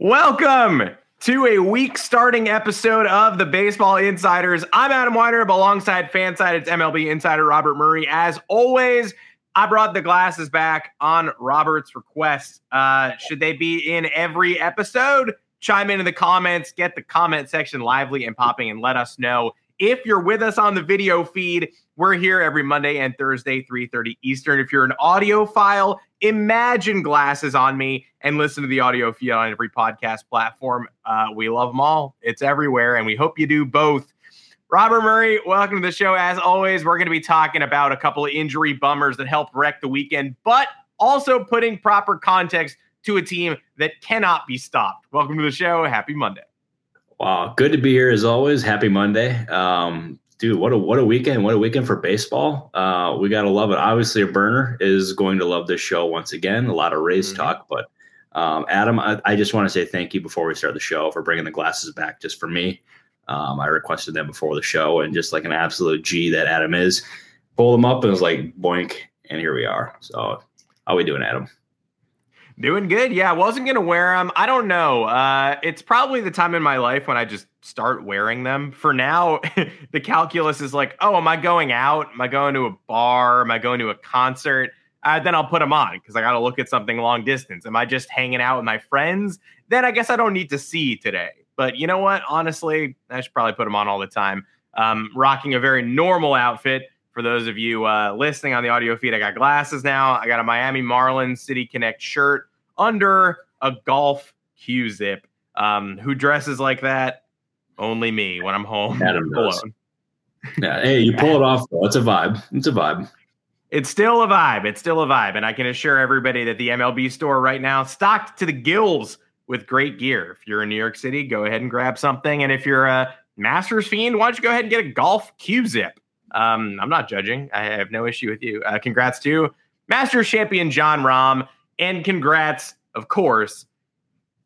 Welcome to a week starting episode of the Baseball Insiders. I'm Adam Weinrib, alongside FanSided's MLB insider Robert Murray. As always, I brought the glasses back on Robert's request. Uh, should they be in every episode? Chime in in the comments, get the comment section lively and popping, and let us know if you're with us on the video feed. We're here every Monday and Thursday, 3:30 Eastern. If you're an audio file, imagine glasses on me and listen to the audio feed on every podcast platform. Uh, we love them all. It's everywhere, and we hope you do both. Robert Murray, welcome to the show. As always, we're going to be talking about a couple of injury bummers that helped wreck the weekend, but also putting proper context to a team that cannot be stopped. Welcome to the show. Happy Monday. Wow, good to be here as always. Happy Monday. Um, dude, what a what a weekend! What a weekend for baseball. Uh, we gotta love it. Obviously, a burner is going to love this show once again. A lot of Rays mm-hmm. talk, but um, Adam, I, I just want to say thank you before we start the show for bringing the glasses back just for me. Um, I requested them before the show, and just like an absolute G that Adam is, pulled them up and was like boink, and here we are. So, how we doing, Adam? Doing good. Yeah, I wasn't gonna wear them. I don't know. Uh, it's probably the time in my life when I just start wearing them. For now, the calculus is like, oh, am I going out? Am I going to a bar? Am I going to a concert? Uh, then I'll put them on because I got to look at something long distance. Am I just hanging out with my friends? Then I guess I don't need to see today. But you know what? Honestly, I should probably put them on all the time. Um, rocking a very normal outfit. For those of you uh, listening on the audio feed, I got glasses now. I got a Miami Marlins City Connect shirt under a golf Q zip. Um, who dresses like that? Only me when I'm home Adam alone. Yeah, hey, you pull it off though. It's a vibe. It's a vibe. It's still a vibe. It's still a vibe. And I can assure everybody that the MLB store right now stocked to the gills with great gear. If you're in New York City, go ahead and grab something. And if you're a Masters fiend, why don't you go ahead and get a golf Q zip? Um, I'm not judging. I have no issue with you. Uh, congrats to Masters champion Jon Rahm. And congrats, of course,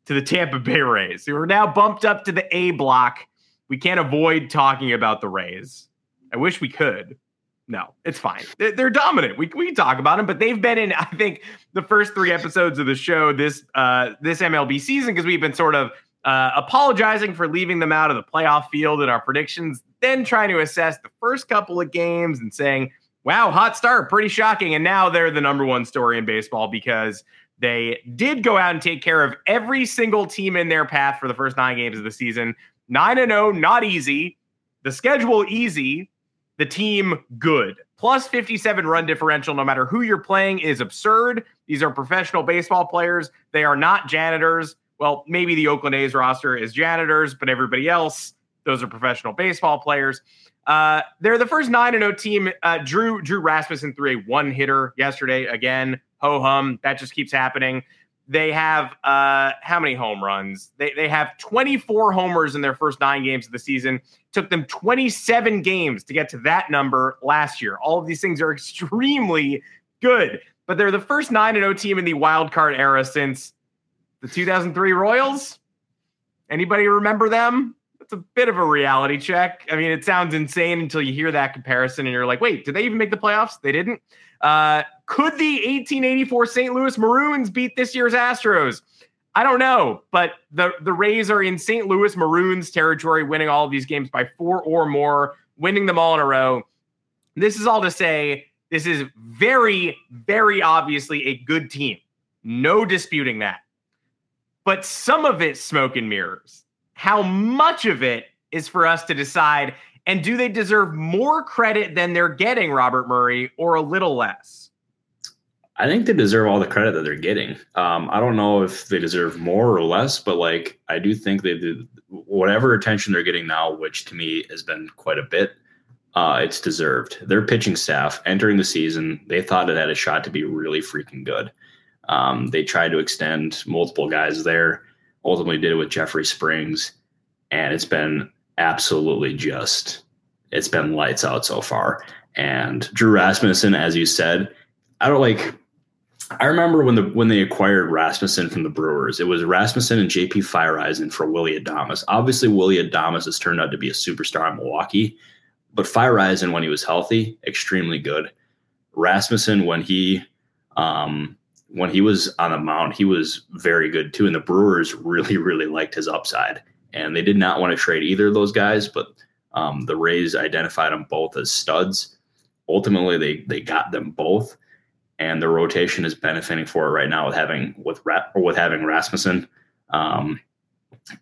to the Tampa Bay Rays, who are now bumped up to the A block. We can't avoid talking about the Rays. I wish we could. No, it's fine. They're dominant. We, we talk about them, but they've been in, I think, the first three episodes of the show this uh, this MLB season because we've been sort of uh, apologizing for leaving them out of the playoff field in our predictions, then trying to assess the first couple of games and saying, wow, hot start, pretty shocking. And now they're the number one story in baseball because they did go out and take care of every single team in their path for the first nine games of the season. 9 and 0, not easy. The schedule easy. The team good. Plus 57 run differential, no matter who you're playing, is absurd. These are professional baseball players. They are not janitors. Well, maybe the Oakland A's roster is janitors, but everybody else, those are professional baseball players. Uh, they're the first 9 0 team. Uh, Drew Drew Rasmussen threw a one hitter yesterday. Again, ho hum. That just keeps happening. They have uh, how many home runs? They, they have 24 homers in their first nine games of the season. Took them 27 games to get to that number last year. All of these things are extremely good, but they're the first 9 0 team in the wild card era since the 2003 Royals. Anybody remember them? A bit of a reality check. I mean, it sounds insane until you hear that comparison and you're like, wait, did they even make the playoffs? They didn't. Uh, could the 1884 St. Louis Maroons beat this year's Astros? I don't know, but the the Rays are in St. Louis Maroons territory, winning all of these games by four or more, winning them all in a row. This is all to say, this is very, very obviously a good team. No disputing that. but some of it smoke and mirrors. How much of it is for us to decide? And do they deserve more credit than they're getting, Robert Murray, or a little less? I think they deserve all the credit that they're getting. Um, I don't know if they deserve more or less, but like I do think they do whatever attention they're getting now, which to me has been quite a bit. Uh, it's deserved. Their pitching staff entering the season, they thought it had a shot to be really freaking good. Um, they tried to extend multiple guys there. Ultimately, did it with Jeffrey Springs, and it's been absolutely just it's been lights out so far. And Drew Rasmussen, as you said, I don't like. I remember when the when they acquired Rasmussen from the Brewers, it was Rasmussen and JP Feyereisen for Willy Adames. Obviously, Willy Adames has turned out to be a superstar in Milwaukee, but Feyereisen, when he was healthy, extremely good. Rasmussen, when he um, when he was on the mound, he was very good too. And the Brewers really, really liked his upside. And they did not want to trade either of those guys, but um, the Rays identified them both as studs. Ultimately, they they got them both, and the rotation is benefiting for it right now with having with or with having Rasmussen. Um,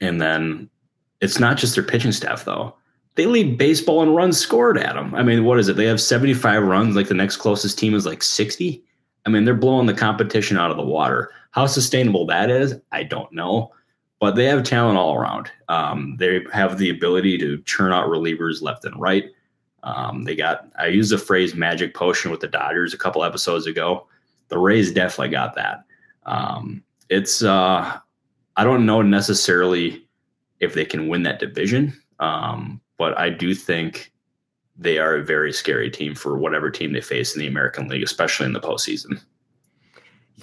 and then it's not just their pitching staff though. They lead baseball in runs scored at them. I mean, what is it? They have 75 runs. Like the next closest team is like 60. I mean, they're blowing the competition out of the water. How sustainable that is, I don't know. But they have talent all around. Um, they have the ability to churn out relievers left and right. Um, they got, I used the phrase magic potion with the Dodgers a couple episodes ago. The Rays definitely got that. Um, it's, uh, I don't know necessarily if they can win that division, um, but I do think they are a very scary team for whatever team they face in the American League, especially in the postseason.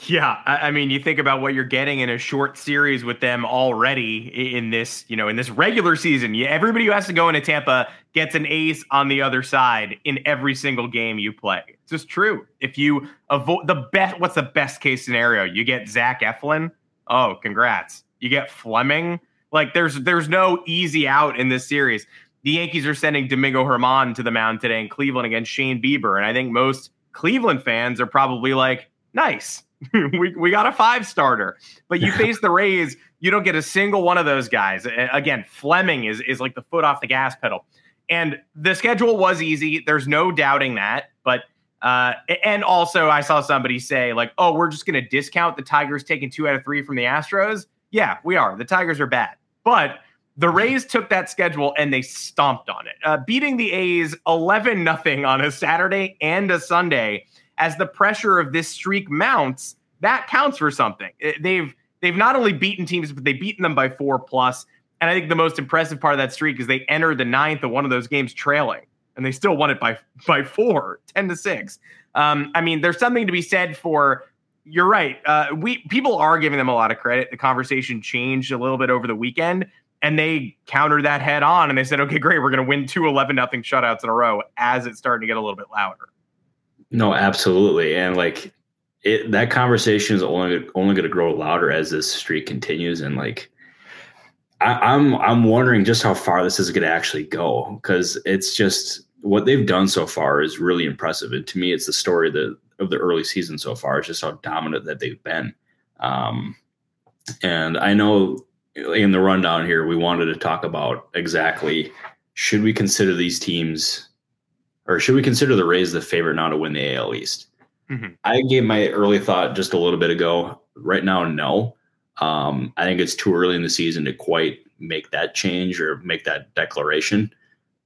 Yeah, I mean, you think about what you're getting in a short series with them already in this, you know, in this regular season. Everybody who has to go into Tampa gets an ace on the other side in every single game you play. It's just true. If you avoid the best, what's the best case scenario? You get Zach Eflin. Oh, congrats. You get Fleming. Like, there's there's no easy out in this series the Yankees are sending Domingo German to the mound today in Cleveland against Shane Bieber. And I think most Cleveland fans are probably like, nice. we, we got a five starter. But you face the Rays, you don't get a single one of those guys. Again, Fleming is, is like the foot off the gas pedal. And the schedule was easy. There's no doubting that. But uh, and also, I saw somebody say, like, oh, we're just going to discount the Tigers taking two out of three from the Astros. Yeah, we are. The Tigers are bad. But the Rays took that schedule and they stomped on it, uh, beating the A's 11 nothing on a Saturday and a Sunday. As the pressure of this streak mounts, that counts for something. They've they've not only beaten teams, but they've beaten them by four plus. And I think the most impressive part of that streak is they entered the ninth of one of those games trailing, and they still won it by by four, 10 to six. Um, I mean, there's something to be said for. You're right. Uh, we people are giving them a lot of credit. The conversation changed a little bit over the weekend, and they countered that head on and they said, okay, great, we're going to win two 11 nothing shutouts in a row as it's starting to get a little bit louder. No, absolutely. And like it, that conversation is only, only going to grow louder as this streak continues. And like, I, am I'm, I'm wondering just how far this is going to actually go because it's just what they've done so far is really impressive. And to me, it's the story of the, of the early season so far. It's just how dominant that they've been. Um, and I know in the rundown here, we wanted to talk about exactly should we consider these teams or should we consider the Rays the favorite now to win the AL East? Mm-hmm. I gave my early thought just a little bit ago. Right now, no. Um, I think it's too early in the season to quite make that change or make that declaration.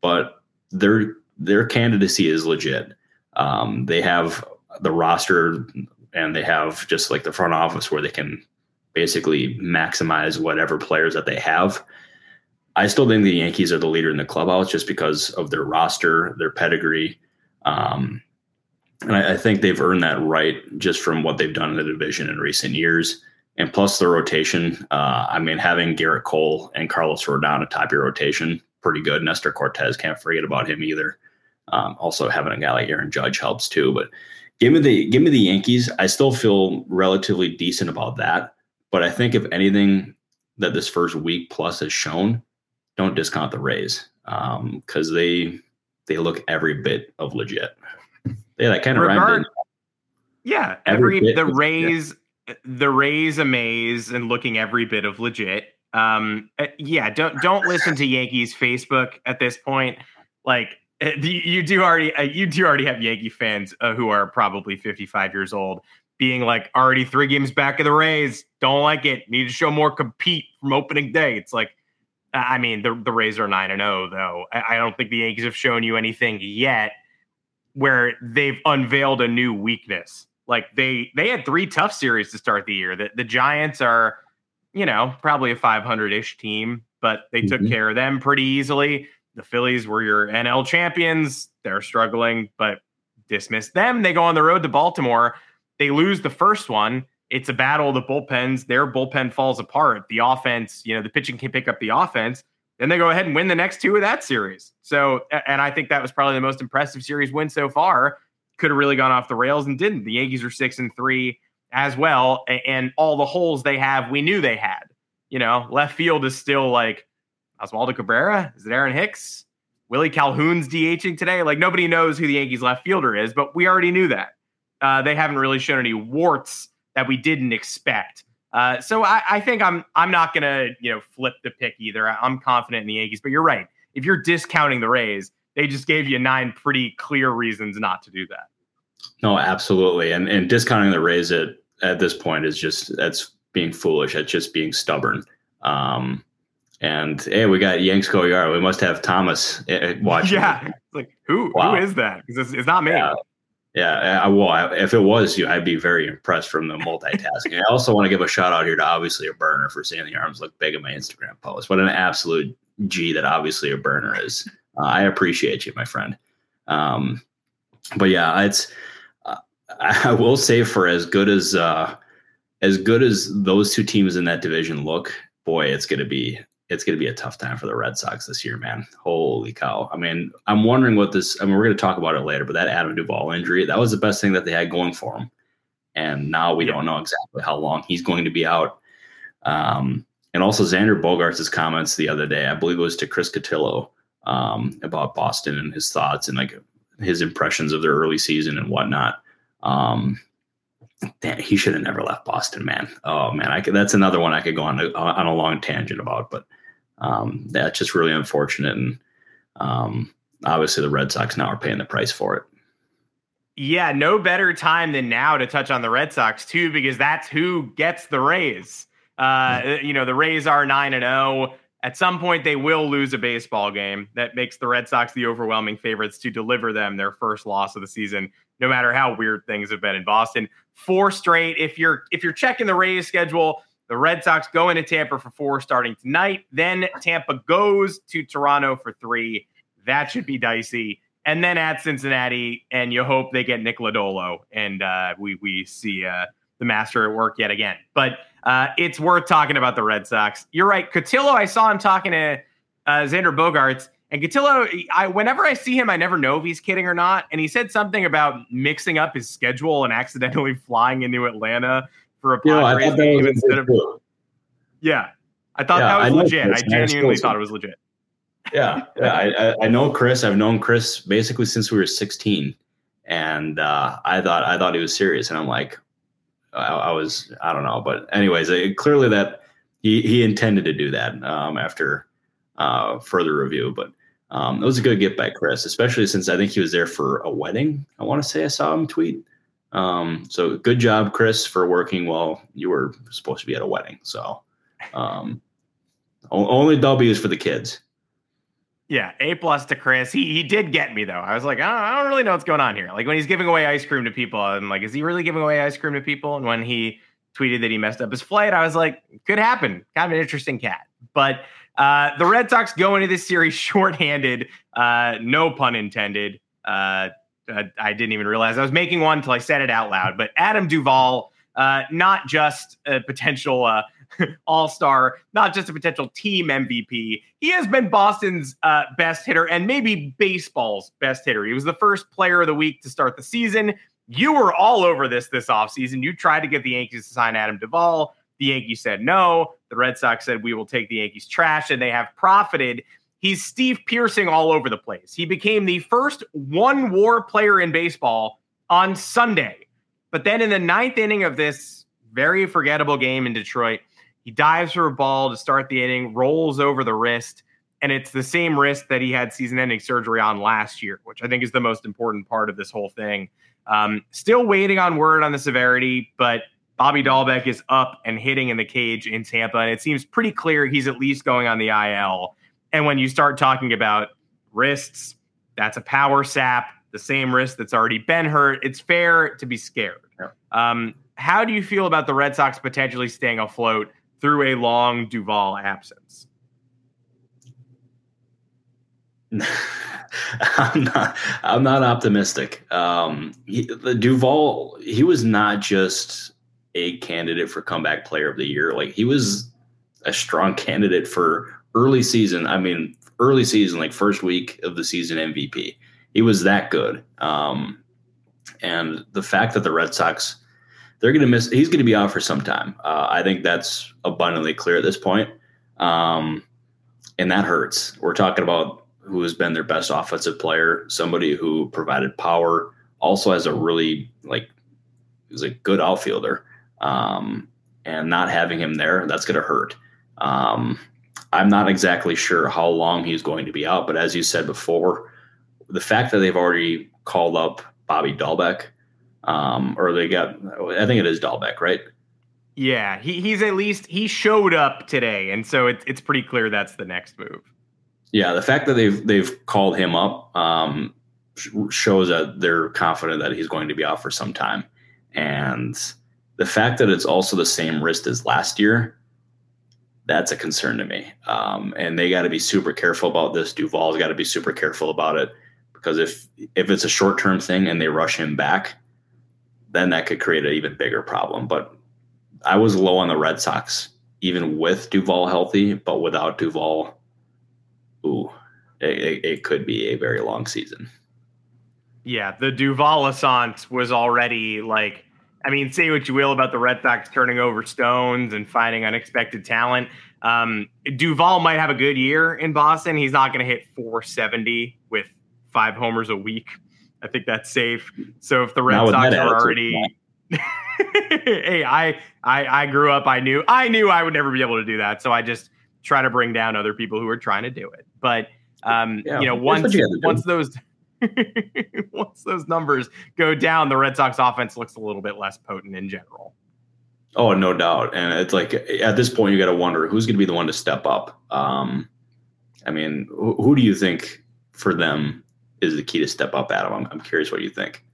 But their their candidacy is legit. Um, they have the roster and they have just like the front office where they can basically maximize whatever players that they have. I still think the Yankees are the leader in the clubhouse just because of their roster, their pedigree. Um, and I, I, think they've earned that right just from what they've done in the division in recent years. And plus the rotation. Uh, I mean, having Gerrit Cole and Carlos Rodon atop your rotation, pretty good. Nestor Cortes, can't forget about him either. Um, also having a guy like Aaron Judge helps too. But give me the give me the Yankees. I still feel relatively decent about that. But I think if anything that this first week plus has shown, don't discount the Rays because um, they they look every bit of legit. Yeah, that kind of Regard, Yeah, every, every the Rays the Rays amaze and looking every bit of legit. Um, uh, yeah, don't don't listen to Yankees Facebook at this point. Like uh, you do already uh, you do already have Yankee fans uh, who are probably 55 years old being like already three games back of the Rays. Don't like it. Need to show more compete from opening day. It's like I mean the the Rays are nine and zero oh, though. I, I don't think the Yankees have shown you anything yet where they've unveiled a new weakness. Like they they had three tough series to start the year. The the Giants are, you know, probably a 500-ish team, but they mm-hmm. took care of them pretty easily. The Phillies were your NL champions. They're struggling, but dismiss them. They go on the road to Baltimore. They lose the first one. It's a battle of the bullpens. Their bullpen falls apart. The offense, you know, the pitching can pick up the offense. Then they go ahead and win the next two of that series. So, and I think that was probably the most impressive series win so far could have really gone off the rails and didn't. The Yankees are six and three as well, and all the holes they have, we knew they had. You know, left field is still like Oswaldo Cabrera. Is it Aaron Hicks? Willie Calhoun's DHing today. Like nobody knows who the Yankees left fielder is, but we already knew that. Uh, they haven't really shown any warts that we didn't expect. Uh, so I, I, think I'm I'm not gonna you know flip the pick either. I'm confident in the Yankees, but you're right. If you're discounting the Rays, they just gave you nine pretty clear reasons not to do that. No, absolutely. And and discounting the Rays at at this point is just that's being foolish. That's just being stubborn. Um, and hey, we got Yanks go yard. We must have Thomas eh, eh, watching. Yeah, it's like who wow. who is that? Because it's, it's, not me. Yeah. Yeah, I, well, if it was you, I'd be very impressed from the multitasking. I also want to give a shout out here to obviously a burner for saying the arms look big in my Instagram post. What an absolute G that obviously a burner is. Uh, I appreciate you, my friend. Um, but yeah, it's I will say for as good as uh, as good as those two teams in that division look, boy, it's gonna be it's gonna be a tough time for the Red Sox this year, man. Holy cow! I mean, I'm wondering what this. I mean, we're gonna talk about it later, but that Adam Duvall injury that was the best thing that they had going for him, and now we don't know exactly how long he's going to be out. Um, and also Xander Bogaerts' comments the other day, I believe it was to Chris Cotillo um, about Boston and his thoughts and like his impressions of their early season and whatnot. Um, damn, he should have never left Boston, man. Oh man, I could, that's another one I could go on a, on a long tangent about, but um, that's just really unfortunate. And um, obviously, the Red Sox now are paying the price for it. Yeah, no better time than now to touch on the Red Sox too, because that's who gets the Rays. Uh, you know, the Rays are nine and zero. Oh. At some point, they will lose a baseball game. That makes the Red Sox the overwhelming favorites to deliver them their first loss of the season no matter how weird things have been in Boston. Four straight. If you're if you're checking the Rays schedule, the Red Sox go into Tampa for four starting tonight. Then Tampa goes to Toronto for three. That should be dicey. And then at Cincinnati, and you hope they get Nick Lodolo, and uh, we we see uh, the master at work yet again. But uh, it's worth talking about the Red Sox. You're right, Cotillo. I saw him talking to uh, Xander Bogaerts, and Cotillo, I whenever I see him, I never know if he's kidding or not. And he said something about mixing up his schedule and accidentally flying into Atlanta for a Padres game instead of. Yeah, I thought yeah, that was I legit. I genuinely thought it was legit. Yeah, yeah. I, I know Chris. I've known Chris basically since we were 16, and uh, I thought I thought he was serious, and I'm like, I, I was I don't know, but anyways, it, clearly that he he intended to do that um, after uh, further review, but um, it was a good get by Chris, especially since I think he was there for a wedding. I want to say I saw him tweet. Um, so good job, Chris, for working while you were supposed to be at a wedding. So um, only W's for the kids. Yeah, A plus to Chris. He he did get me though. I was like, oh, I don't really know what's going on here. Like when he's giving away ice cream to people, I'm like, is he really giving away ice cream to people? And when he tweeted that he messed up his flight, I was like, could happen. Kind of an interesting cat. But uh, the Red Sox go into this series shorthanded, uh, no pun intended. Uh, I didn't even realize I was making one until I said it out loud. But Adam Duvall, uh, not just a potential uh, all star, not just a potential team MVP, he has been Boston's uh, best hitter and maybe baseball's best hitter. He was the first player of the week to start the season. You were all over this this offseason. You tried to get the Yankees to sign Adam Duvall. The Yankees said no. The Red Sox said we will take the Yankees trash, and they have profited. He's Steve Pearcing all over the place. He became the first one war player in baseball on Sunday. But then in the ninth inning of this very forgettable game in Detroit. He dives for a ball to start the inning, rolls over the wrist, and it's the same wrist that he had season-ending surgery on last year, which I think is the most important part of this whole thing. Um, still waiting on word on the severity, but Bobby Dalbec is up and hitting in the cage in Tampa, and it seems pretty clear he's at least going on the IL. And when you start talking about wrists, that's a power sap, the same wrist that's already been hurt. It's fair to be scared. Yeah. Um, how do you feel about the Red Sox potentially staying afloat through a long Duvall absence? I'm not. I'm not optimistic. Um, he, the Duvall, he was not just a candidate for comeback player of the year. Like he was a strong candidate for early season. I mean, early season, like first week of the season MVP. He was that good. Um, and the fact that the Red Sox, they're going to miss. He's going to be out for some time. Uh, I think that's abundantly clear at this point. Um, and that hurts. We're talking about who has been their best offensive player, somebody who provided power, also has a really like is a good outfielder. Um, and not having him there, that's going to hurt. Um, I'm not exactly sure how long he's going to be out, but as you said before, the fact that they've already called up Bobby Dalbec, um, or they got, I think it is Dalbec, right? Yeah, he, he's at least he showed up today, and so it's it's pretty clear that's the next move. Yeah, the fact that they've they've called him up um, shows that they're confident that he's going to be out for some time, and the fact that it's also the same wrist as last year, that's a concern to me. Um, and they got to be super careful about this. Duvall's got to be super careful about it because if if it's a short term thing and they rush him back, then that could create an even bigger problem. But I was low on the Red Sox even with Duvall healthy, but without Duvall ooh, it, it could be a very long season. Yeah, the Duvall Assance was already like, I mean, say what you will about the Red Sox turning over stones and finding unexpected talent. Um, Duvall might have a good year in Boston. He's not going to hit 470 with five homers a week. I think that's safe. So if the Red Sox are already, hey, I, I I grew up. I knew I knew I would never be able to do that. So I just try to bring down other people who are trying to do it. But um, yeah, you know, once you once those once those numbers go down, the Red Sox offense looks a little bit less potent in general. Oh, no doubt. And it's like at this point, you got to wonder who's going to be the one to step up. Um, I mean, who, who, do you think for them is the key to step up, Adam? I'm, I'm curious what you think.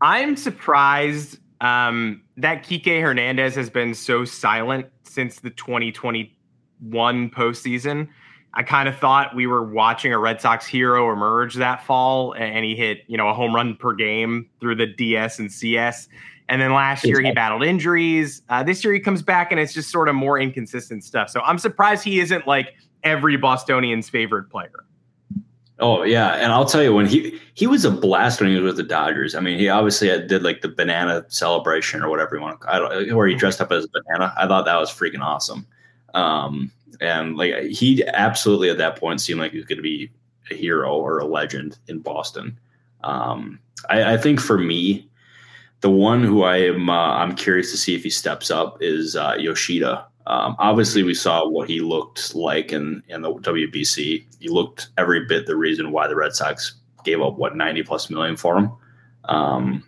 I'm surprised um, that Kike Hernandez has been so silent since the 2021 postseason. I kind of thought we were watching a Red Sox hero emerge that fall, and he hit you know a home run per game through the DS and CS. And then last year he battled injuries. Uh, this year he comes back and it's just sort of more inconsistent stuff. So I'm surprised he isn't like every Bostonian's favorite player. Oh yeah, and I'll tell you when he he was a blast when he was with the Dodgers. I mean, he obviously had, did like the banana celebration or whatever you want to, call it, where he dressed up as a banana. I thought that was freaking awesome. Um, and like he absolutely at that point seemed like he was going to be a hero or a legend in Boston. Um, I, I, think for me, the one who I am uh, I'm curious to see if he steps up is uh, Yoshida. Um, obviously, we saw what he looked like in in the WBC. He looked every bit the reason why the Red Sox gave up what 90 plus million for him. Um,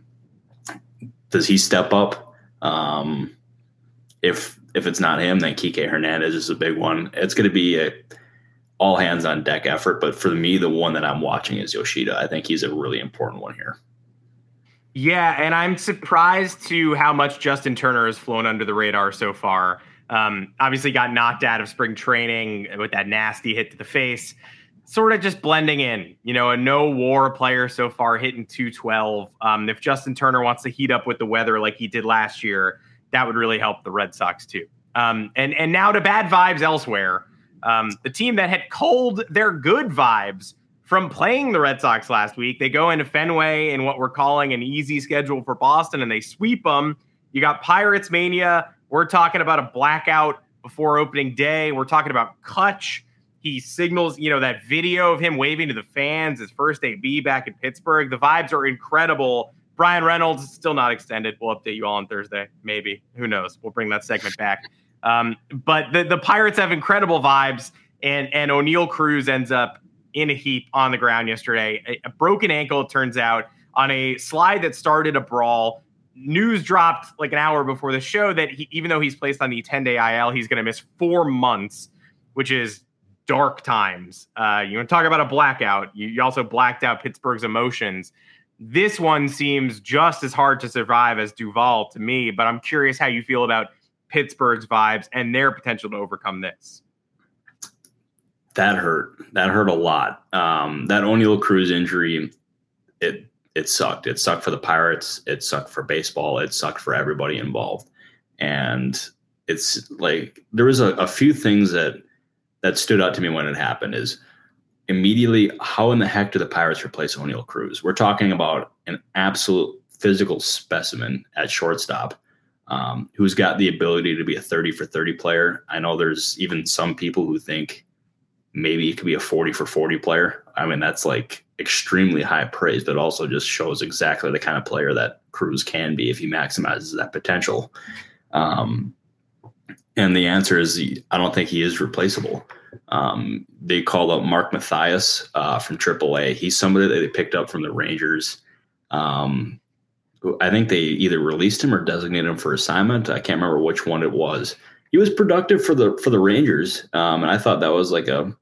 does he step up? Um, if if it's not him, then Kike Hernandez is a big one. It's going to be a all hands on deck effort. But for me, the one that I'm watching is Yoshida. I think he's a really important one here. Yeah, and I'm surprised to how much Justin Turner has flown under the radar so far. Um, obviously, got knocked out of spring training with that nasty hit to the face. Sort of just blending in, you know, a no war player so far hitting 212. Um, if Justin Turner wants to heat up with the weather like he did last year, that would really help the Red Sox too. Um, and and now to bad vibes elsewhere. Um, the team that had culled their good vibes from playing the Red Sox last week, they go into Fenway in what we're calling an easy schedule for Boston, and they sweep them. You got Pirates mania. We're talking about a blackout before opening day. We're talking about Kutch. He signals, you know, that video of him waving to the fans, his first AB back in Pittsburgh. The vibes are incredible Bryan Reynolds still not extended. We'll update you all on Thursday. Maybe. Who knows? We'll bring that segment back. Um, but the, the Pirates have incredible vibes, and and Oneil Cruz ends up in a heap on the ground yesterday. A, a broken ankle, it turns out, on a slide that started a brawl. News dropped like an hour before the show that he, even though he's placed on the 10 day IL, he's going to miss four months, which is dark times. Uh, you want to talk about a blackout? You, you also blacked out Pittsburgh's emotions. This one seems just as hard to survive as Duvall to me, but I'm curious how you feel about Pittsburgh's vibes and their potential to overcome this. That hurt. That hurt a lot. Um, that Oneil Cruz injury, it it sucked. It sucked for the Pirates. It sucked for baseball. It sucked for everybody involved. And it's like there was a, a few things that that stood out to me when it happened. Is immediately how in the heck do the Pirates replace Oneil Cruz? We're talking about an absolute physical specimen at shortstop um, who's got the ability to be a 30 for 30 player. I know there's even some people who think maybe it could be a 40 for 40 player. I mean, that's like extremely high praise, but also just shows exactly the kind of player that Cruz can be if he maximizes that potential. Um, and the answer is I don't think he is replaceable. Um, they called up Mark Mathias uh, from AAA. He's somebody that they picked up from the Rangers. Um, I think they either released him or designated him for assignment. I can't remember which one it was. He was productive for the for the Rangers, um, and I thought that was like a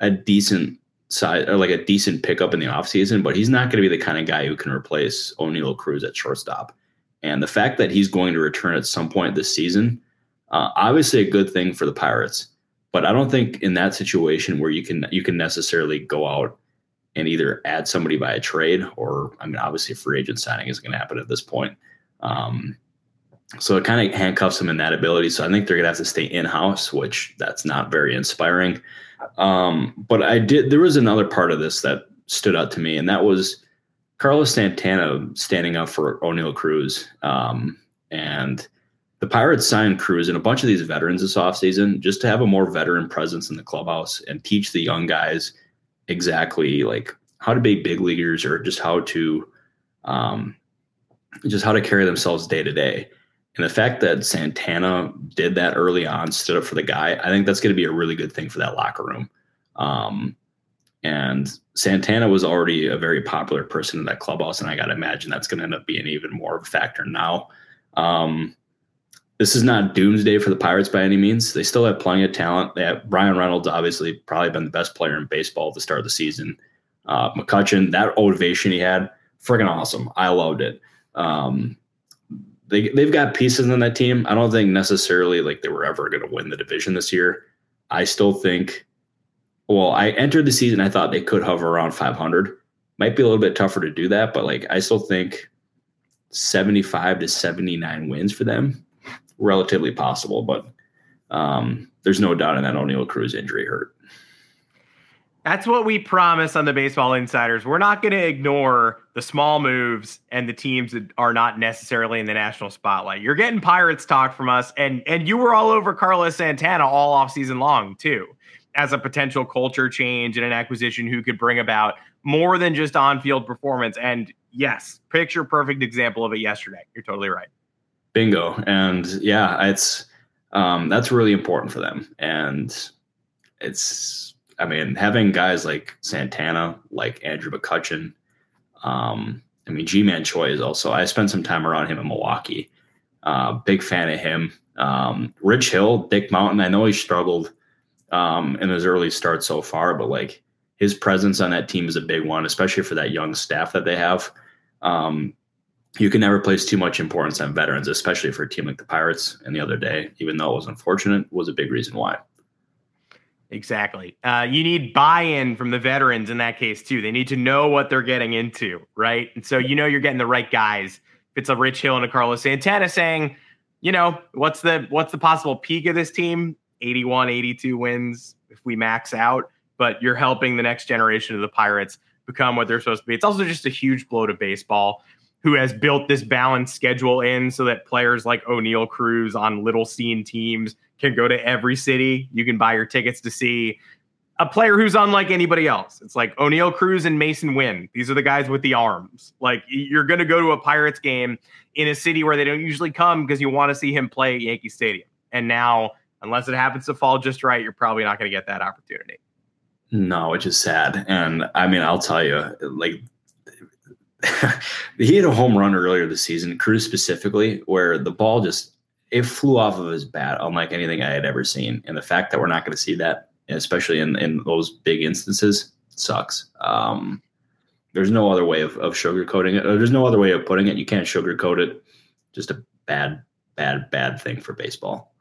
a decent side or like a decent pickup in the offseason, but he's not going to be the kind of guy who can replace Oneil Cruz at shortstop. And the fact that he's going to return at some point this season, uh, obviously a good thing for the Pirates. But I don't think in that situation where you can you can necessarily go out and either add somebody by a trade or I mean obviously free agent signing isn't going to happen at this point. Um, so it kind of handcuffs them in that ability. So I think they're going to have to stay in house, which that's not very inspiring. Um, but I did. There was another part of this that stood out to me, and that was Carlos Santana standing up for Oneil Cruz. Um, and the Pirates signed Cruz and a bunch of these veterans this offseason just to have a more veteran presence in the clubhouse and teach the young guys exactly like how to be big leaguers or just how to um, just how to carry themselves day to day. And the fact that Santana did that early on, stood up for the guy, I think that's going to be a really good thing for that locker room. Um, and Santana was already a very popular person in that clubhouse, and I got to imagine that's going to end up being even more of a factor now. Um, this is not doomsday for the Pirates by any means. They still have plenty of talent. They have Bryan Reynolds, obviously, probably been the best player in baseball at the start of the season. Uh, McCutchen, that ovation he had, friggin' awesome. I loved it. Um, they they've got pieces in that team. I don't think necessarily like they were ever going to win the division this year. I still think. Well, I entered the season. I thought they could hover around 500. Might be a little bit tougher to do that, but like I still think 75 to 79 wins for them relatively possible, but um, there's no doubt in that Oneil Cruz injury hurt. That's what we promise on the Baseball Insiders. We're not going to ignore the small moves and the teams that are not necessarily in the national spotlight. You're getting Pirates talk from us, and and you were all over Carlos Santana all off season long too, as a potential culture change and an acquisition who could bring about more than just on-field performance. And yes, picture perfect example of it yesterday. You're totally right. Bingo. And yeah, it's um, that's really important for them. And it's I mean, having guys like Santana, like Andrew McCutchen, um, I mean, Ji-Man Choi is also. I spent some time around him in Milwaukee. Uh, big fan of him. Um, Rich Hill, Dick Mountain. I know he struggled um, in his early start so far, but like his presence on that team is a big one, especially for that young staff that they have. Um, you can never place too much importance on veterans, especially for a team like the Pirates. And the other day, even though it was unfortunate, was a big reason why. Exactly. Uh, you need buy-in from the veterans in that case too. They need to know what they're getting into, right? And so you know you're getting the right guys. If it's a Rich Hill and a Carlos Santana saying, you know, what's the what's the possible peak of this team? 81, 82 wins if we max out, but you're helping the next generation of the Pirates become what they're supposed to be. It's also just a huge blow to baseball who has built this balanced schedule in so that players like Oneil Cruz on little seen teams can go to every city. You can buy your tickets to see a player who's unlike anybody else. It's like Oneil Cruz and Masyn Winn. These are the guys with the arms. Like you're going to go to a Pirates game in a city where they don't usually come because you want to see him play at Yankee Stadium. And now, unless it happens to fall just right, you're probably not going to get that opportunity. No, which is sad. And I mean, I'll tell you, like he hit a home run earlier this season, Cruz specifically, where the ball just it flew off of his bat, unlike anything I had ever seen. And the fact that we're not going to see that, especially in in those big instances, sucks. Um, there's no other way of, of sugarcoating it. There's no other way of putting it. You can't sugarcoat it. Just a bad, bad, bad thing for baseball.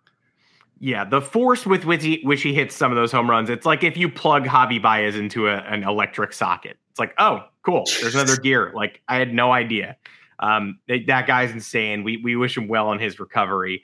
Yeah, the force with which he, which he hits some of those home runs, it's like if you plug Javi Baez into a, an electric socket. It's like, oh, cool. There's another gear. Like I had no idea. Um, that guy's insane. We we wish him well on his recovery.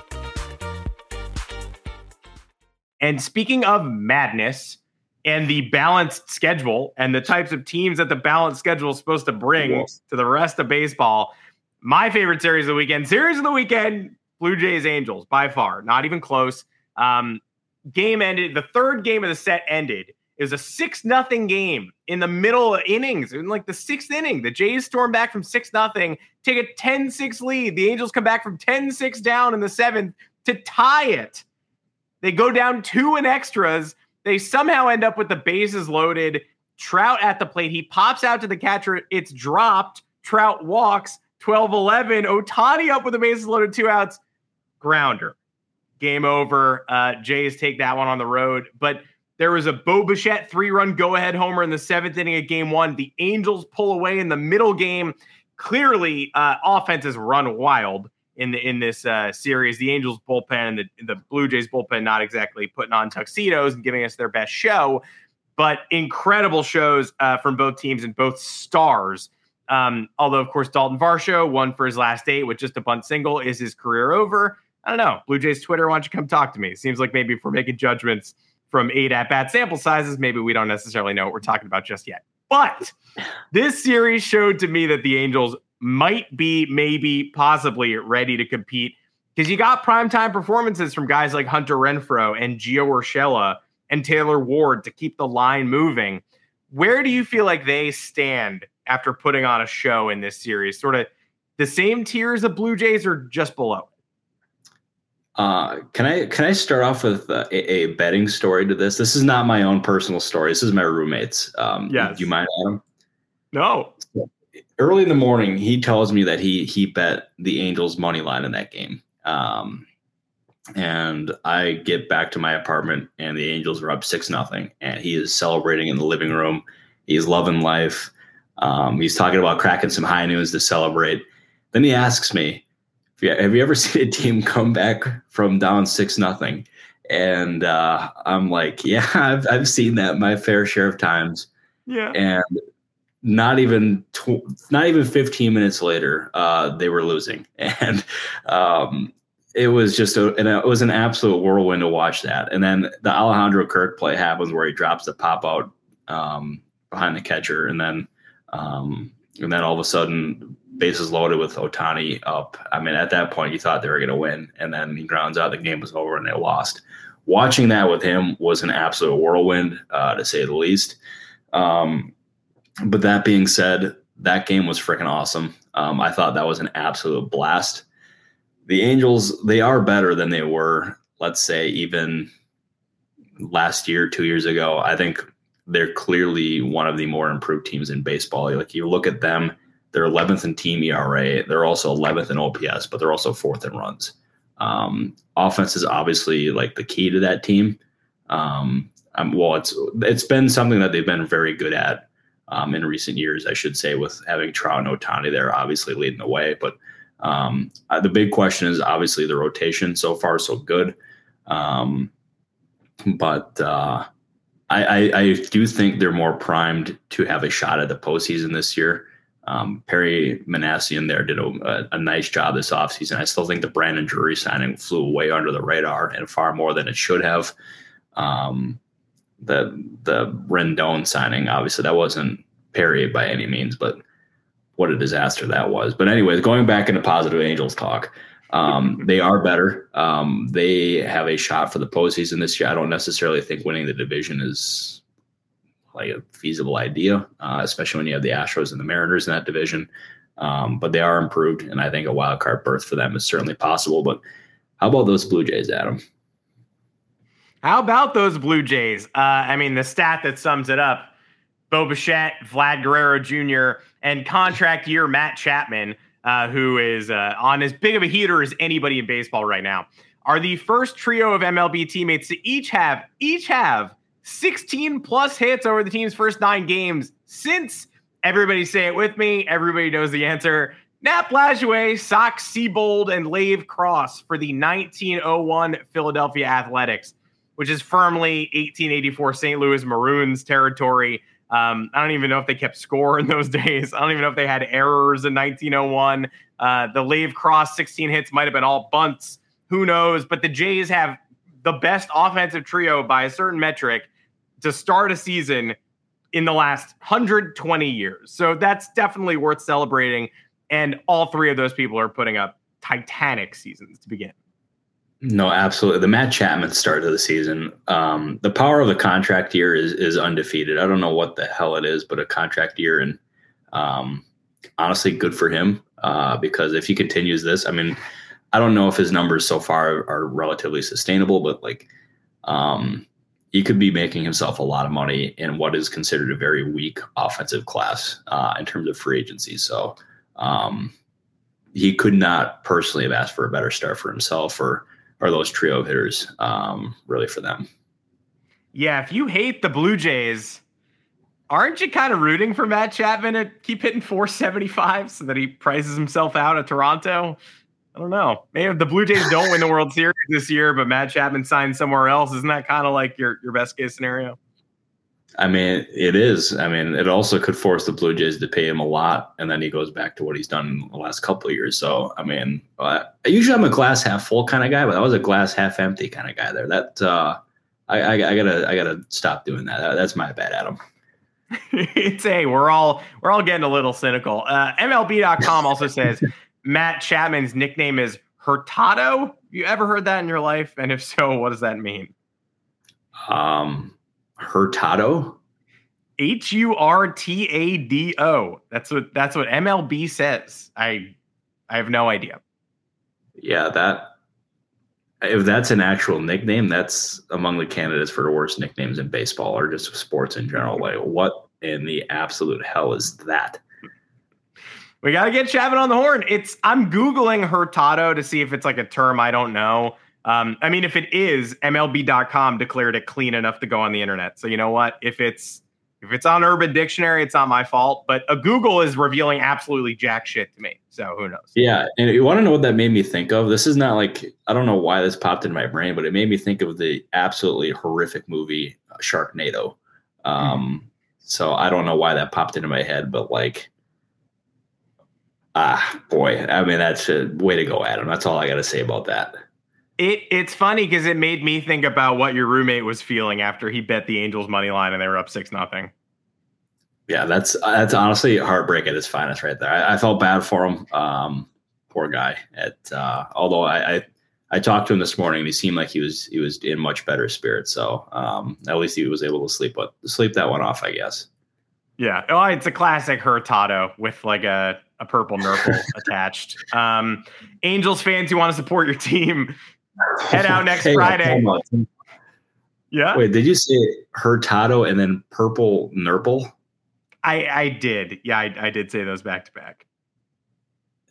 And speaking of madness and the balanced schedule and the types of teams that the balanced schedule is supposed to bring yes. to the rest of baseball, my favorite series of the weekend, series of the weekend, Blue Jays Angels by far, not even close. Um, game ended, the third game of the set ended. It was a six nothing game in the middle of innings, in like the sixth inning. The Jays storm back from six nothing, take a 10-6 lead. The Angels come back from 10-6 down in the seventh to tie it. They go down two in extras. They somehow end up with the bases loaded. Trout at the plate. He pops out to the catcher. It's dropped. Trout walks. 12 11. Ohtani up with the bases loaded, two outs. Grounder. Game over. Uh, Jays take that one on the road. But there was a Bo Bichette three run go ahead homer in the seventh inning of game one. The Angels pull away in the middle game. Clearly, uh, offenses run wild in the in this uh, series. The Angels bullpen and the the Blue Jays bullpen not exactly putting on tuxedos and giving us their best show, but incredible shows uh, from both teams and both stars. Um, although of course Dalton Varsho won for his last eight with just a bunt single. Is his career over? I don't know. Blue Jays Twitter, why don't you come talk to me? It seems like maybe if we're making judgments from eight at bat sample sizes, maybe we don't necessarily know what we're talking about just yet. But this series showed to me that the Angels might be maybe possibly ready to compete because you got primetime performances from guys like Hunter Renfroe and Gio Urshela and Taylor Ward to keep the line moving. Where do you feel like they stand after putting on a show in this series? Sort of the same tier as the Blue Jays or just below? Uh, can I can I start off with a, a, betting story to this? This is not my own personal story. This is my roommate's. Um, yes. Do you mind, Adam? No early in the morning, he tells me that he he bet the Angels money line in that game. Um, and I get back to my apartment, and the Angels are up six nothing, and he is celebrating in the living room. He's loving life. Um, he's talking about cracking some High Noons to celebrate. Then he asks me, "Have you ever seen a team come back from down six nothing?" And uh, I'm like, "Yeah, I've I've seen that my fair share of times." Yeah. And not even tw- not even 15 minutes later, uh, they were losing, and um, it was just a, and it was an absolute whirlwind to watch that. And then the Alejandro Kirk play happens where he drops the pop out um, behind the catcher, and then Um, and then all of a sudden, bases loaded with Ohtani up. I mean, at that point, you thought they were going to win, and then he grounds out. The game was over, and they lost. Watching that with him was an absolute whirlwind, uh, to say the least. Um, but that being said, that game was freaking awesome. Um, I thought that was an absolute blast. The Angels, they are better than they were, let's say, even last year, two years ago. I think they're clearly one of the more improved teams in baseball. Like you look at them, they're 11th in team ERA. They're also 11th in OPS, but they're also fourth in runs. Um, offense is obviously like the key to that team. Um, um, well, it's it's been something that they've been very good at um, in recent years, I should say, with having Trout and Ohtani there, obviously leading the way. But um, uh, the big question is obviously the rotation. So far, so good. Um, but uh, I, I, I, do think they're more primed to have a shot at the postseason this year. Um, Perry Minasian there did a, a, nice job this offseason. I still think the Brandon Drury signing flew way under the radar and far more than it should have. Um, the the Rendon signing, obviously, that wasn't Perry by any means, but what a disaster that was. But anyways, going back into positive Angels talk, um, they are better. Um, they have a shot for the postseason this year. I don't necessarily think winning the division is like a feasible idea, uh, especially when you have the Astros and the Mariners in that division. Um, but they are improved, and I think a wild card berth for them is certainly possible. But how about those Blue Jays, Adam? How about those Blue Jays? Uh, I mean, the stat that sums it up: Bo Bichette, Vlad Guerrero Jr., and contract year Matt Chapman uh, who is uh, on as big of a heater as anybody in baseball right now, are the first trio of MLB teammates to each have each have 16 plus hits over the team's first nine games since everybody say it with me. Everybody knows the answer. Nap Lajoie, Socks Seybold, and Lave Cross for the 1901 Philadelphia Athletics, which is firmly 1884 St. Louis Maroons territory. Um, I don't even know if they kept score in those days. I don't even know if they had errors in 1901. Uh, the Lave Cross 16 hits might have been all bunts. Who knows? But the Jays have the best offensive trio by a certain metric to start a season in the last 120 years. So that's definitely worth celebrating. And all three of those people are putting up titanic seasons to begin. No, absolutely. The Matt Chapman start of the season. Um, the power of the contract year is is undefeated. I don't know what the hell it is, but a contract year, and um, honestly, good for him uh, because if he continues this, I mean, I don't know if his numbers so far are relatively sustainable, but like, um, he could be making himself a lot of money in what is considered a very weak offensive class uh, in terms of free agency. So. Um, he could not personally have asked for a better start for himself or are those trio hitters um, really for them. Yeah, if you hate the Blue Jays, aren't you kind of rooting for Matt Chapman to keep hitting 475 so that he prices himself out of Toronto? I don't know. Maybe the Blue Jays don't win the World Series this year, but Matt Chapman signs somewhere else, isn't that kind of like your, your best case scenario? I mean, it is. I mean, it also could force the Blue Jays to pay him a lot, and then he goes back to what he's done in the last couple of years. So, I mean, uh, usually I'm a glass half full kind of guy, but I was a glass half empty kind of guy there. That uh, I, I, I, gotta, I gotta stop doing that. That's my bad, Adam. it's a we're all we're all getting a little cynical. Uh, MLB.com also says Matt Chapman's nickname is Hurtado. Have you ever heard that in your life? And if so, what does that mean? Um Hurtado. H U R T A D O. That's what that's what MLB says. I I have no idea. Yeah, that if that's an actual nickname, that's among the candidates for the worst nicknames in baseball or just sports in general. Like, what in the absolute hell is that? We got to get Chapman on the horn. It's I'm googling Hurtado to see if it's like a term I don't know. Um, I mean, if it is, MLB.com declared it clean enough to go on the internet. So you know what? If it's if it's on Urban Dictionary, it's not my fault. But a Google is revealing absolutely jack shit to me. So who knows? Yeah, and you want to know what that made me think of? This is not like I don't know why this popped in my brain, but it made me think of the absolutely horrific movie uh, Sharknado. Um, mm So I don't know why that popped into my head, but like, ah, boy, I mean that's a way to go, Adam. That's all I got to say about that. It it's funny because it made me think about what your roommate was feeling after he bet the Angels money line and they were up six nothing. Yeah, that's that's honestly heartbreak at its finest, right there. I, I felt bad for him. Um, poor guy. At uh, although I, I, I talked to him this morning, and he seemed like he was he was in much better spirits. So um, at least he was able to sleep, but sleep that one off, I guess. Yeah, oh, it's a classic Hurtado with like a a purple nurple attached. Um, Angels fans who want to support your team, head out next hey, Friday. Yeah. Wait, did you say Hurtado and then purple nurple? I I did. Yeah, I, I did say those back to back.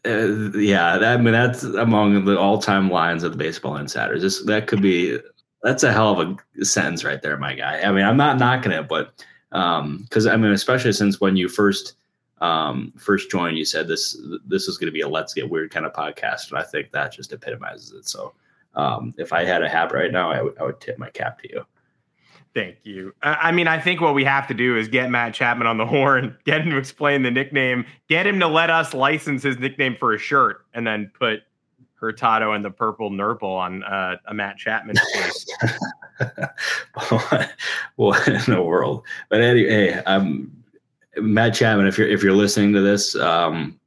Uh, yeah, that, I mean that's among the all-time lines of the Baseball Insiders. This that could be that's a hell of a sentence right there, my guy. I mean, I'm not knocking it, but because um, I mean, especially since when you first um, first joined, you said this this is going to be a let's get weird kind of podcast, and I think that just epitomizes it. So um, if I had a hat right now, I, w- I would tip my cap to you. Thank you. I mean, I think what we have to do is get Matt Chapman on the horn, get him to explain the nickname, get him to let us license his nickname for a shirt, and then put Hurtado and the purple nurple on uh, a Matt Chapman face. what in the world? But anyway, hey, um, Matt Chapman, if you're if you're listening to this, um,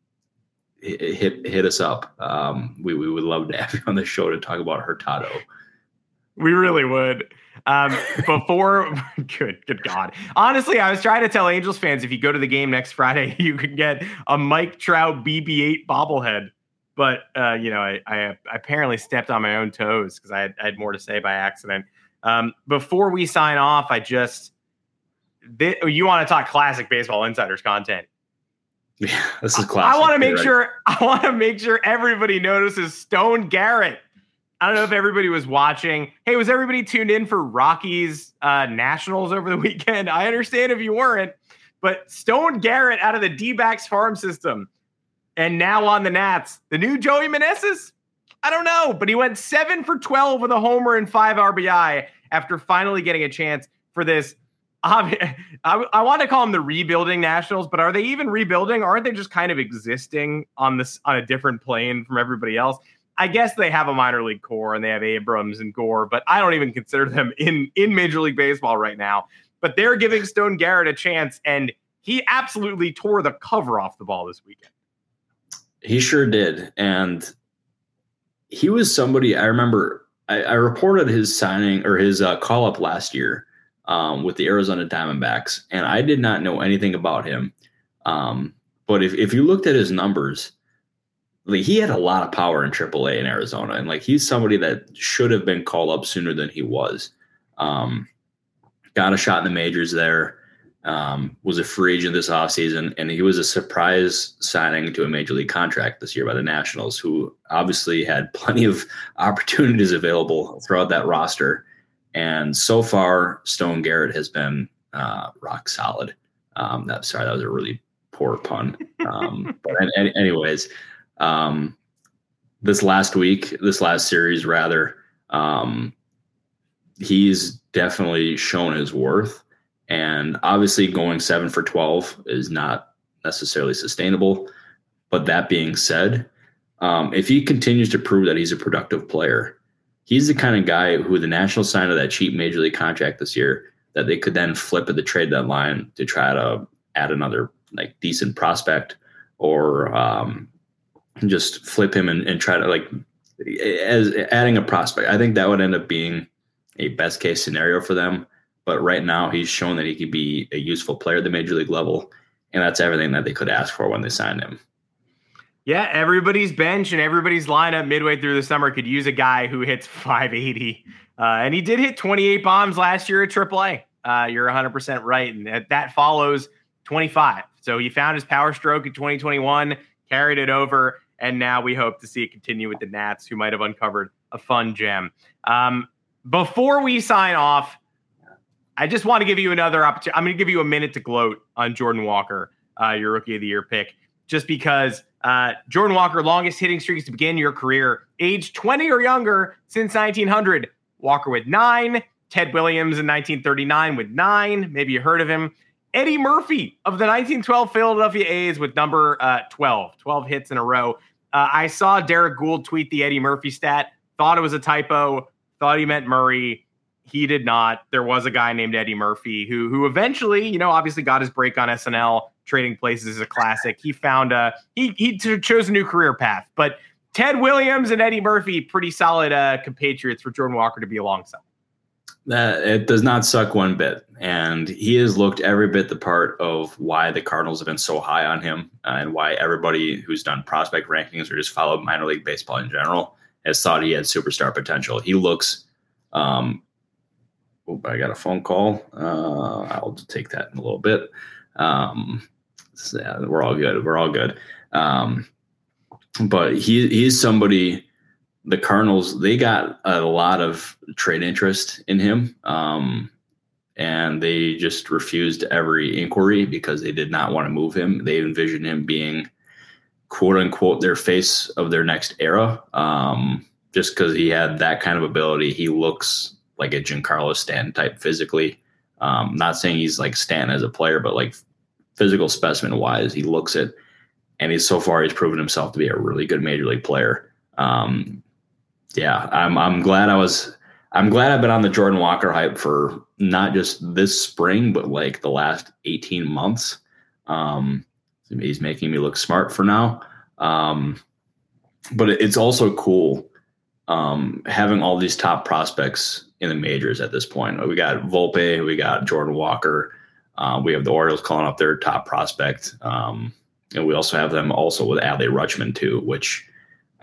hit hit us up. Um, we we would love to have you on the show to talk about Hurtado. We really would. Um, before, good, good God. Honestly, I was trying to tell Angels fans if you go to the game next Friday, you can get a Mike Trout BB-8 bobblehead. But uh, you know, I, I, apparently stepped on my own toes because I, I had, more to say by accident. Um, before we sign off, I just th- you want to talk classic baseball insiders content. Yeah, this is classic. I, I want to make right? sure I want to make sure everybody notices Stone Garrett I don't know if everybody was watching. Hey, was everybody tuned in for Rockies uh, Nationals over the weekend? I understand if you weren't, but Stone Garrett out of the D farm system and now on the Nats, the new Joey Meneses? I don't know, but he went seven for 12 with a homer and five RBI after finally getting a chance for this. I, I want to call them the rebuilding Nationals, but are they even rebuilding? Aren't they just kind of existing on this on a different plane from everybody else? I guess they have a minor league core and they have Abrams and Gore, but I don't even consider them in in Major League Baseball right now. But they're giving Stone Garrett a chance, and he absolutely tore the cover off the ball this weekend. He sure did, and he was somebody I remember. I, I reported his signing or his uh, call up last year um, with the Arizona Diamondbacks, and I did not know anything about him. Um, but if if you looked at his numbers like he had a lot of power in AAA in Arizona, and like he's somebody that should have been called up sooner than he was. Um, got a shot in the majors there. Um, was a free agent this offseason, and he was a surprise signing to a major league contract this year by the Nationals, who obviously had plenty of opportunities available throughout that roster. And so far, Stone Garrett has been uh, rock solid. Um, that sorry, that was a really poor pun. Um, but anyways, um, this last week, this last series, rather, um, he's definitely shown his worth. And obviously, going seven for 12 is not necessarily sustainable. But that being said, um, if he continues to prove that he's a productive player, he's the kind of guy who the National signed of that cheap major league contract this year that they could then flip at the trade deadline to try to add another like decent prospect or um, just flip him and, and try to like as adding a prospect. I think that would end up being a best case scenario for them. But right now, he's shown that he could be a useful player at the major league level, and that's everything that they could ask for when they signed him. Yeah, everybody's bench and everybody's lineup midway through the summer could use a guy who hits 580. Uh, and he did hit 28 bombs last year at AAA. Uh, you're 100% right. And that, that follows 25. So he found his power stroke in 2021, carried it over and now we hope to see it continue with the Nats, who might have uncovered a fun gem. Um, before we sign off, I just want to give you another opportunity. I'm going to give you a minute to gloat on Jordan Walker, uh, your rookie of the year pick, just because uh, Jordan Walker, longest hitting streaks to begin your career, age 20 or younger since 1900. Walker with nine, Ted Williams in 1939 with nine. Maybe you heard of him. Eddie Murphy of the 1912 Philadelphia A's with number uh, 12, 12 hits in a row. Uh, I saw Derrick Goold tweet the Eddie Murphy stat, thought it was a typo, thought he meant Murray. he did not. There was a guy named Eddie Murphy who who eventually, you know, obviously got his break on SNL. Trading Places is a classic. He found a he he chose a new career path, but Ted Williams and Eddie Murphy, pretty solid uh, compatriots for Jordan Walker to be alongside. That it does not suck one bit, and he has looked every bit the part of why the Cardinals have been so high on him, uh, and why everybody who's done prospect rankings or just followed minor league baseball in general has thought he had superstar potential. He looks. Um, oh, I got a phone call. Uh, I'll take that in a little bit. Um, yeah, we're all good. We're all good. Um, but he he's somebody the Cardinals they got a lot of trade interest in him, um, and they just refused every inquiry because they did not want to move him. They envisioned him being quote unquote their face of their next era, um, just because he had that kind of ability. He looks like a Giancarlo Stanton type physically. Um, not saying he's like Stanton as a player, but like physical specimen wise, he looks it. And he's so far he's proven himself to be a really good major league player. Um, yeah, I'm I'm glad I was I'm glad I've been on the Jordan Walker hype for not just this spring, but like the last 18 months. Um, he's making me look smart for now. Um, but it's also cool um, having all these top prospects in the majors at this point. We got Volpe, we got Jordan Walker, uh, we have the Orioles calling up their top prospect, um, and we also have them also with Adley Rutschman too, which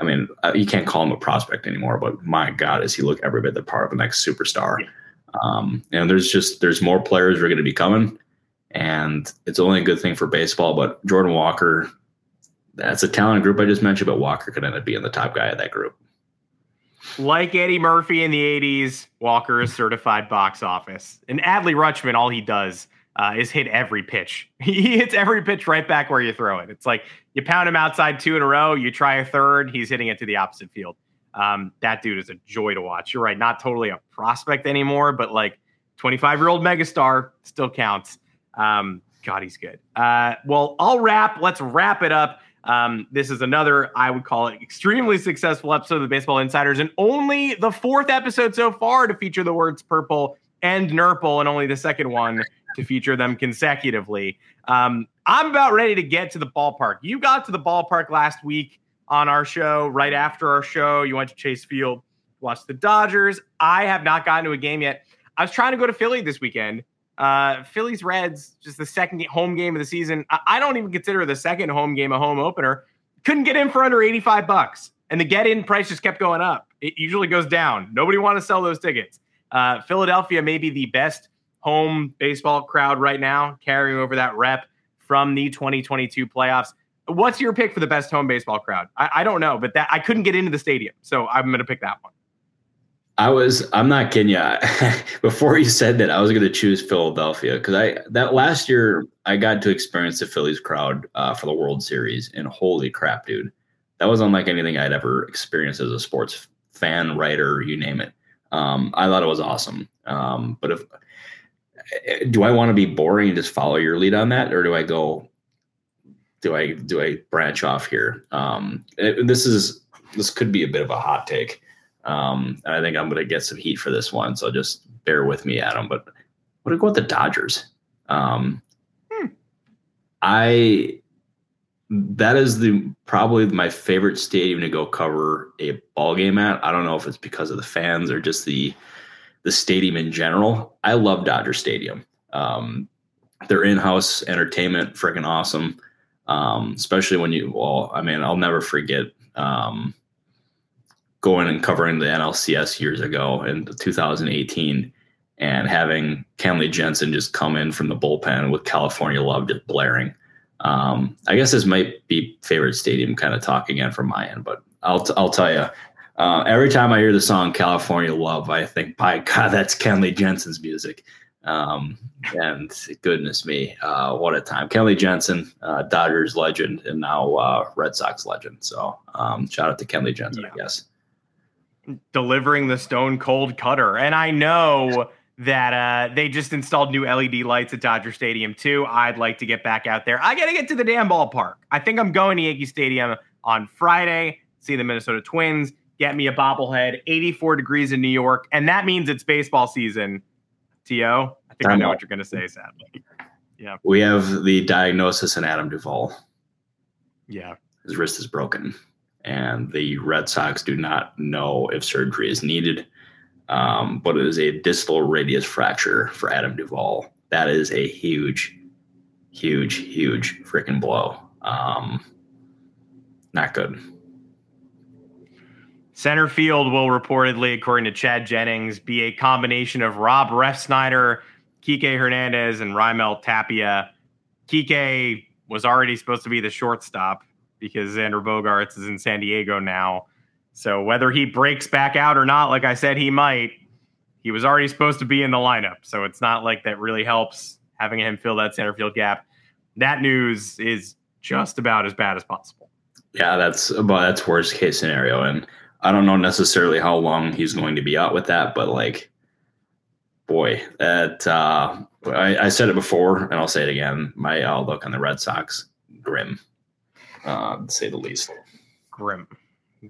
I mean, uh, you can't call him a prospect anymore, but my God, does he look every bit the part of the next superstar? Yeah. Um, and there's just there's more players who are going to be coming, and it's only a good thing for baseball. But Jordan Walker, that's a talented group I just mentioned, but Walker could end up being the top guy of that group. Like Eddie Murphy in the '80s, Walker is certified box office, and Adley Rutschman, all he does uh, is hit every pitch. He hits every pitch right back where you throw it. It's like you pound him outside two in a row, you try a third, he's hitting it to the opposite field. Um, that dude is a joy to watch. You're right, not totally a prospect anymore, but like 25 year old megastar still counts. Um, God, he's good. Uh, well, I'll wrap. Let's wrap it up. Um, this is another, I would call it, extremely successful episode of the Baseball Insiders, and only the fourth episode so far to feature the words purple and Nurple, and only the second one to feature them consecutively. Um, I'm about ready to get to the ballpark. You got to the ballpark last week on our show, right after our show. You went to Chase Field, watched the Dodgers. I have not gotten to a game yet. I was trying to go to Philly this weekend. Uh, Phillies Reds, just the second home game of the season. I, I don't even consider the second home game a home opener. Couldn't get in for under 85 bucks. And the get in price just kept going up. It usually goes down. Nobody want to sell those tickets. Uh, Philadelphia may be the best home baseball crowd right now, carrying over that rep from the 2022 playoffs. What's your pick for the best home baseball crowd? I, I don't know, but that I couldn't get into the stadium, so I'm going to pick that one. I was I'm not kidding you. Before you said that, I was going to choose Philadelphia because I that last year I got to experience the Phillies crowd uh, for the World Series, and holy crap, dude, that was unlike anything I'd ever experienced as a sports fan, writer, you name it. Um, I thought it was awesome. Um, but if do I want to be boring and just follow your lead on that, or do I go? Do I do I branch off here? Um, this is this could be a bit of a hot take, um, and I think I'm going to get some heat for this one. So just bear with me, Adam. But what do I go with the Dodgers? Um, hmm. I that is the probably my favorite stadium to go cover a ball game at. I don't know if it's because of the fans or just the the stadium in general. I love Dodger Stadium. Um, their in-house entertainment, freaking awesome. Um, especially when you, well, I mean, I'll never forget um, going and covering the NLCS years ago in 2018 and having Kenley Jansen just come in from the bullpen with California Love just blaring. Um, I guess this might be favorite stadium kind of talk again from my end, but I'll, t- I'll tell you, uh, every time I hear the song California Love, I think, by God, that's Kenley Jansen's music. Um, and goodness me, uh, what a time. Kenley Jansen, uh, Dodgers legend, and now uh, Red Sox legend. So um, shout out to Kenley Jansen, yeah. I guess. Delivering the stone cold cutter. And I know that uh, they just installed new LED lights at Dodger Stadium, too. I'd like to get back out there. I got to get to the damn ballpark. I think I'm going to Yankee Stadium on Friday, see the Minnesota Twins get me a bobblehead. 84 degrees in New York, and that means it's baseball season. To I think I know what you're going to say. Sadly, yeah. We have the diagnosis in Adam Duvall. Yeah, his wrist is broken, and the Red Sox do not know if surgery is needed. Um, but it is a distal radius fracture for Adam Duvall. That is a huge, huge, huge freaking blow. Um, not good. Center field will reportedly, according to Chad Jennings, be a combination of Rob Refsnyder, Kike Hernandez, and Raimel Tapia. Kike was already supposed to be the shortstop because Xander Bogaerts is in San Diego now. So whether he breaks back out or not, like I said, he might. He was already supposed to be in the lineup, so it's not like that really helps having him fill that center field gap. That news is just about as bad as possible. Yeah, that's about that's worst case scenario, and I don't know necessarily how long he's going to be out with that, but like, boy, that uh, I, I said it before, and I'll say it again. My outlook on the Red Sox grim, uh, to say the least. Grim,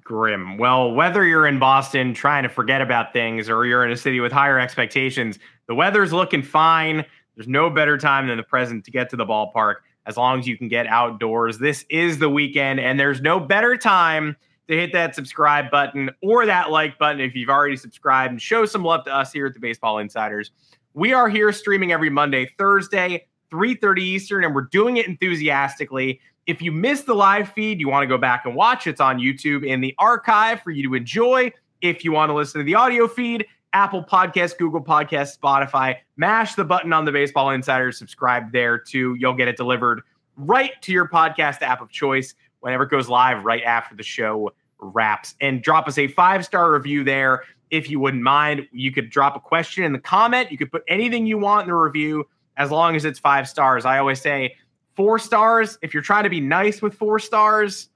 grim. Well, whether you're in Boston trying to forget about things, or you're in a city with higher expectations, the weather's looking fine. There's no better time than the present to get to the ballpark as long as you can get outdoors. This is the weekend, and there's no better time to hit that subscribe button or that like button if you've already subscribed and show some love to us here at the Baseball Insiders. We are here streaming every Monday, Thursday, 3:30 Eastern, and we're doing it enthusiastically. If you missed the live feed, you want to go back and watch, it's on YouTube in the archive for you to enjoy. If you want to listen to the audio feed, Apple Podcast, Google Podcast, Spotify, mash the button on the Baseball Insiders, subscribe there too. You'll get it delivered right to your podcast app of choice whenever it goes live right after the show wraps. And drop us a five star review there if you wouldn't mind. You could drop a question in the comment. You could put anything you want in the review as long as it's five stars. I always say four stars. If you're trying to be nice with four stars,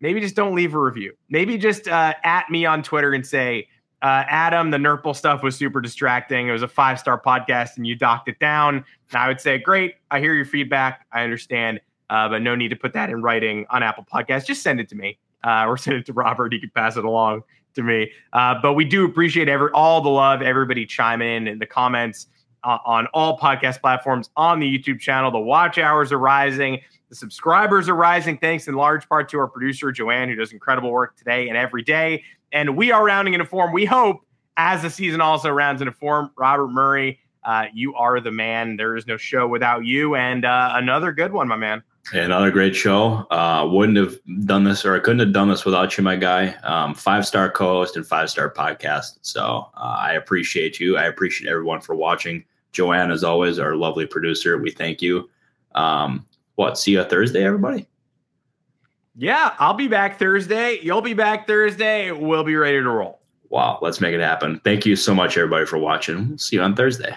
maybe just don't leave a review. Maybe just uh, at me on Twitter and say, uh, Adam, the Nurple stuff was super distracting. It was a five star podcast and you docked it down. And I would say, great. I hear your feedback. I understand. Uh, but no need to put that in writing on Apple Podcasts. Just send it to me uh, or send it to Robert. He could pass it along to me. Uh, but we do appreciate every all the love, everybody chime in in the comments uh, on all podcast platforms, on the YouTube channel. The watch hours are rising. The subscribers are rising, thanks in large part to our producer, Joanne, who does incredible work today and every day. And we are rounding into form. We hope as the season also rounds into form, Robert Murray, uh, you are the man. There is no show without you. And uh, another good one, my man. Another great show. Uh, wouldn't have done this, or I couldn't have done this without you, my guy. Um, five star co-host and five star podcast. So uh, I appreciate you. I appreciate everyone for watching. Joanne, as always, our lovely producer. We thank you. Um, what? See you Thursday, everybody. Yeah, I'll be back Thursday. You'll be back Thursday. We'll be ready to roll. Wow, let's make it happen. Thank you so much, everybody, for watching. We'll see you on Thursday.